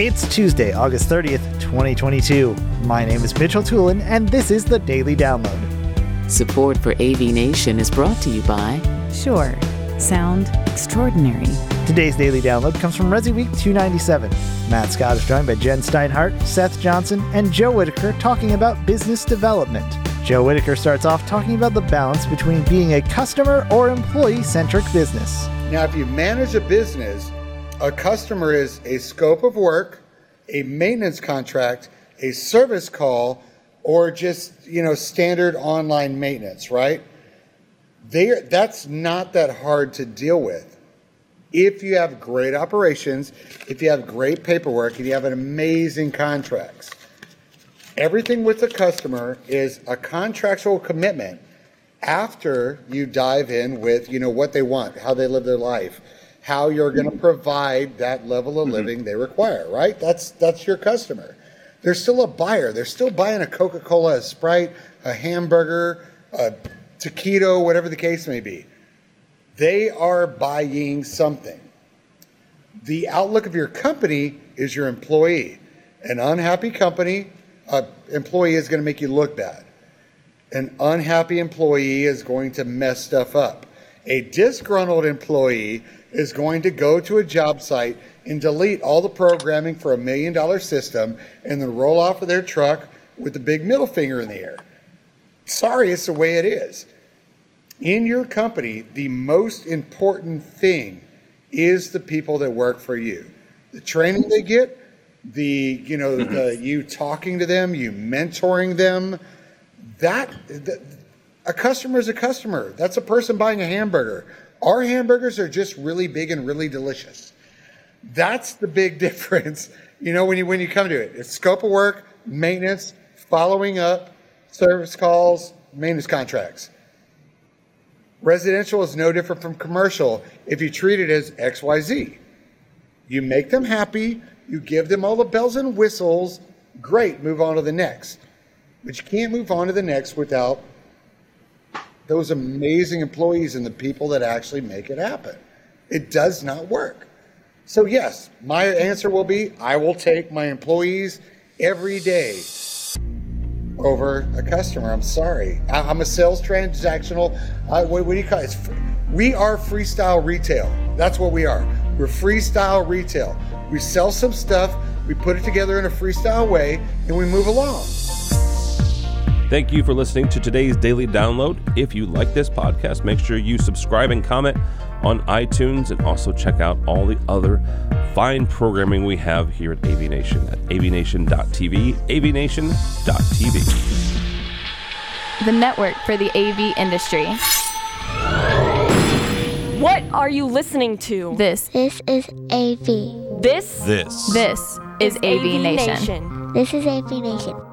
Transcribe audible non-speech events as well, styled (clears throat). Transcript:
It's Tuesday, August 30th, 2022. My name is Mitchell Tulin, and this is the Daily Download. Support for AV Nation is brought to you by Shure, Sound extraordinary. Today's Daily Download comes from Resi Week 297. Matt Scott is joined by Jen Steinhardt, Seth Johnson, and Joe Whitaker talking about business development. Joe Whitaker starts off talking about the balance between being a customer or employee centric business. Now, if you manage a business, a customer is a scope of work, a maintenance contract, a service call, or just, you know, standard online maintenance, right? They, that's not that hard to deal with. If you have great operations, if you have great paperwork, and you have an amazing contracts. Everything with the customer is a contractual commitment after you dive in with, you know, what they want, how they live their life, how you're going to provide that level of living they require, right? That's that's your customer. They're still a buyer. They're still buying a Coca-Cola, a Sprite, a hamburger, a taquito, whatever the case may be. They are buying something. The outlook of your company is your employee. An unhappy company, uh, employee is going to make you look bad. An unhappy employee is going to mess stuff up. A disgruntled employee is going to go to a job site and delete all the programming for a million dollar system and then roll off of their truck with the big middle finger in the air. Sorry, it's the way it is. In your company, the most important thing is the people that work for you. The training they get, the you know the (clears throat) you talking to them, you mentoring them. That the, a customer is a customer. That's a person buying a hamburger. Our hamburgers are just really big and really delicious. That's the big (laughs) difference. You know, when you when you come to it, it's scope of work, maintenance, following up, service calls, maintenance contracts. Residential is no different from commercial if you treat it as XYZ. You make them happy, you give them all the bells and whistles, great, move on to the next. But you can't move on to the next without those amazing employees and the people that actually make it happen. It does not work. So, yes, my answer will be I will take my employees every day over a customer. I'm sorry. I, am a sales transactional. I, what, what, do you call it? We are freestyle retail. That's what we are. We're freestyle retail. We sell some stuff, we put it together in a freestyle way, and we move along. Thank you for listening to today's daily download. If you like this podcast, make sure you subscribe and comment on iTunes and also check out all the other fine programming we have here at AV Nation at avnation.tv, avnation.tv. The network for the AV industry. What are you listening to? This This is AV. This This. this is AV, Nation. This is AV Nation.